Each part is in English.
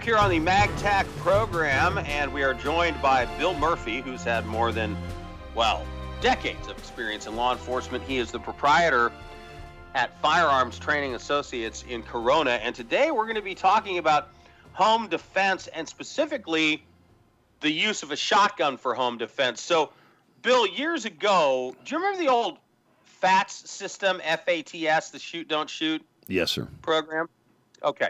back here on the MagTac program, and we are joined by Bill Murphy, who's had more than, well, decades of experience in law enforcement. He is the proprietor at Firearms Training Associates in Corona, and today we're going to be talking about home defense and specifically the use of a shotgun for home defense. So, Bill, years ago, do you remember the old FATS system, F A T S, the shoot, don't shoot? Yes, sir. Program? Okay.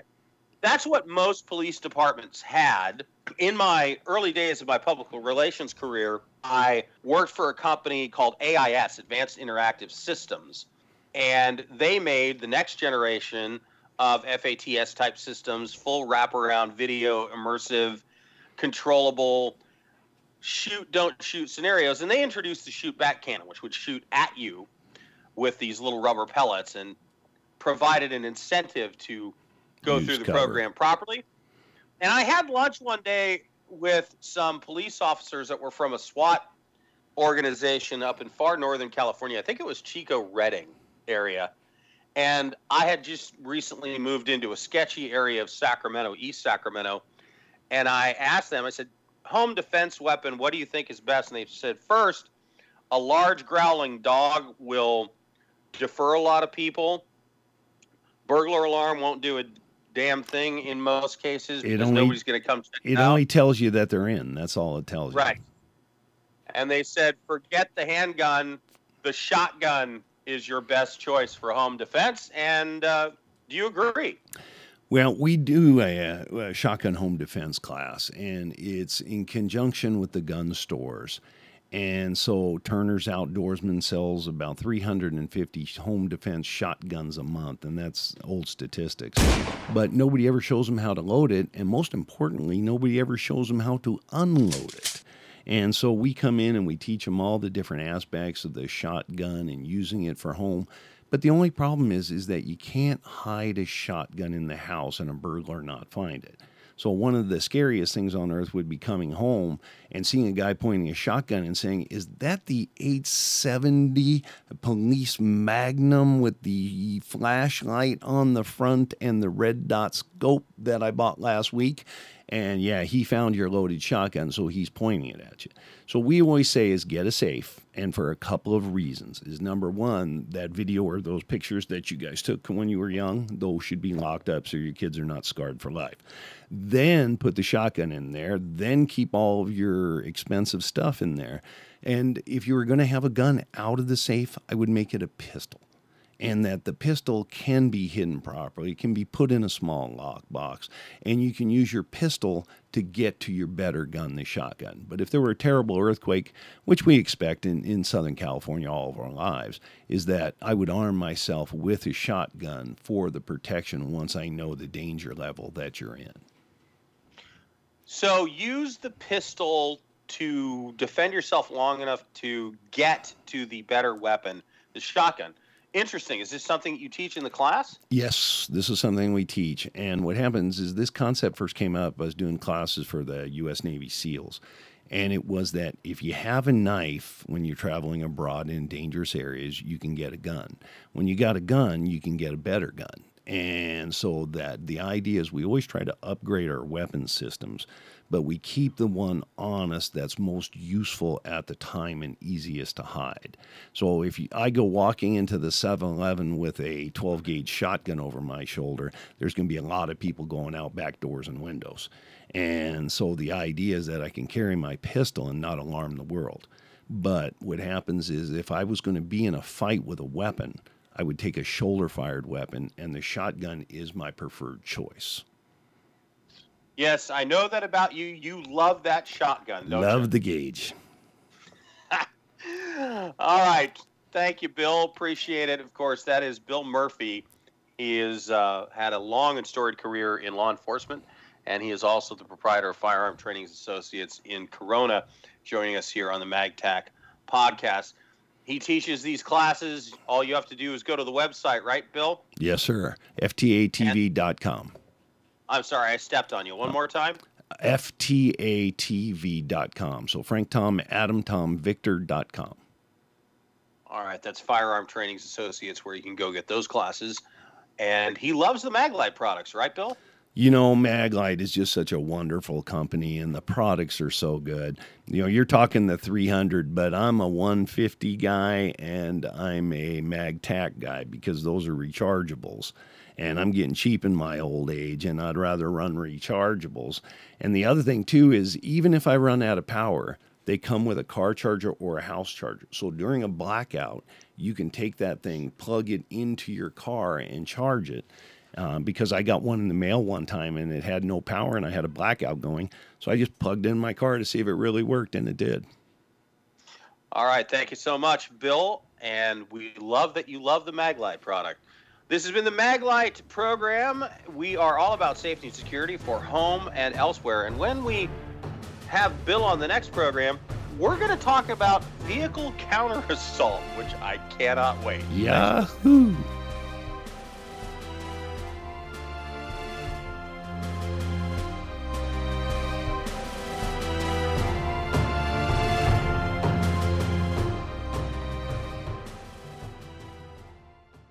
That's what most police departments had. In my early days of my public relations career, I worked for a company called AIS, Advanced Interactive Systems, and they made the next generation of FATS type systems, full wraparound video, immersive, controllable shoot, don't shoot scenarios. And they introduced the shoot back cannon, which would shoot at you with these little rubber pellets and provided an incentive to go Use through the cover. program properly. And I had lunch one day with some police officers that were from a SWAT organization up in far northern California. I think it was Chico Redding area. And I had just recently moved into a sketchy area of Sacramento, East Sacramento. And I asked them, I said, home defense weapon, what do you think is best? And they said, first, a large growling dog will defer a lot of people. Burglar alarm won't do a damn thing in most cases It because only- nobody's going to come check It out. only tells you that they're in. That's all it tells you. Right. And they said, forget the handgun. The shotgun is your best choice for home defense. And uh, do you agree? Well, we do a, a shotgun home defense class, and it's in conjunction with the gun stores. And so Turner's Outdoorsman sells about 350 home defense shotguns a month, and that's old statistics. But nobody ever shows them how to load it, and most importantly, nobody ever shows them how to unload it. And so we come in and we teach them all the different aspects of the shotgun and using it for home. But the only problem is is that you can't hide a shotgun in the house and a burglar not find it. So one of the scariest things on earth would be coming home and seeing a guy pointing a shotgun and saying, "Is that the 870 police Magnum with the flashlight on the front and the red dot scope that I bought last week?" And yeah, he found your loaded shotgun, so he's pointing it at you. So we always say is get a safe, and for a couple of reasons. Is number one, that video or those pictures that you guys took when you were young, those should be locked up so your kids are not scarred for life. Then put the shotgun in there, then keep all of your expensive stuff in there. And if you were going to have a gun out of the safe, I would make it a pistol and that the pistol can be hidden properly. It can be put in a small lock box, and you can use your pistol to get to your better gun, the shotgun. But if there were a terrible earthquake, which we expect in, in Southern California all of our lives, is that I would arm myself with a shotgun for the protection once I know the danger level that you're in. So use the pistol to defend yourself long enough to get to the better weapon, the shotgun. Interesting. Is this something you teach in the class? Yes, this is something we teach. And what happens is this concept first came up. I was doing classes for the U.S. Navy SEALs. And it was that if you have a knife when you're traveling abroad in dangerous areas, you can get a gun. When you got a gun, you can get a better gun. And so that the idea is we always try to upgrade our weapon systems, but we keep the one honest that's most useful at the time and easiest to hide. So if you, I go walking into the 7-Eleven with a 12 gauge shotgun over my shoulder, there's going to be a lot of people going out back doors and windows. And so the idea is that I can carry my pistol and not alarm the world. But what happens is if I was going to be in a fight with a weapon, I would take a shoulder fired weapon, and the shotgun is my preferred choice. Yes, I know that about you. You love that shotgun, Love the gauge. All right. Thank you, Bill. Appreciate it. Of course, that is Bill Murphy. He has uh, had a long and storied career in law enforcement, and he is also the proprietor of Firearm Training Associates in Corona, joining us here on the MagTac podcast. He teaches these classes. All you have to do is go to the website, right, Bill? Yes, sir. FTATV.com. I'm sorry, I stepped on you. One more time. FTATV.com. So Frank Tom, Adam Tom, Victor.com. All right, that's Firearm Training Associates, where you can go get those classes. And he loves the Maglite products, right, Bill? You know, Maglite is just such a wonderful company and the products are so good. You know, you're talking the 300, but I'm a 150 guy and I'm a MagTac guy because those are rechargeables. And I'm getting cheap in my old age and I'd rather run rechargeables. And the other thing too is even if I run out of power, they come with a car charger or a house charger. So during a blackout, you can take that thing, plug it into your car, and charge it. Uh, because I got one in the mail one time and it had no power and I had a blackout going. So I just plugged in my car to see if it really worked, and it did. All right. Thank you so much, Bill. And we love that you love the Maglite product. This has been the Maglite program. We are all about safety and security for home and elsewhere. And when we have Bill on the next program, we're going to talk about vehicle counter assault, which I cannot wait. Yahoo!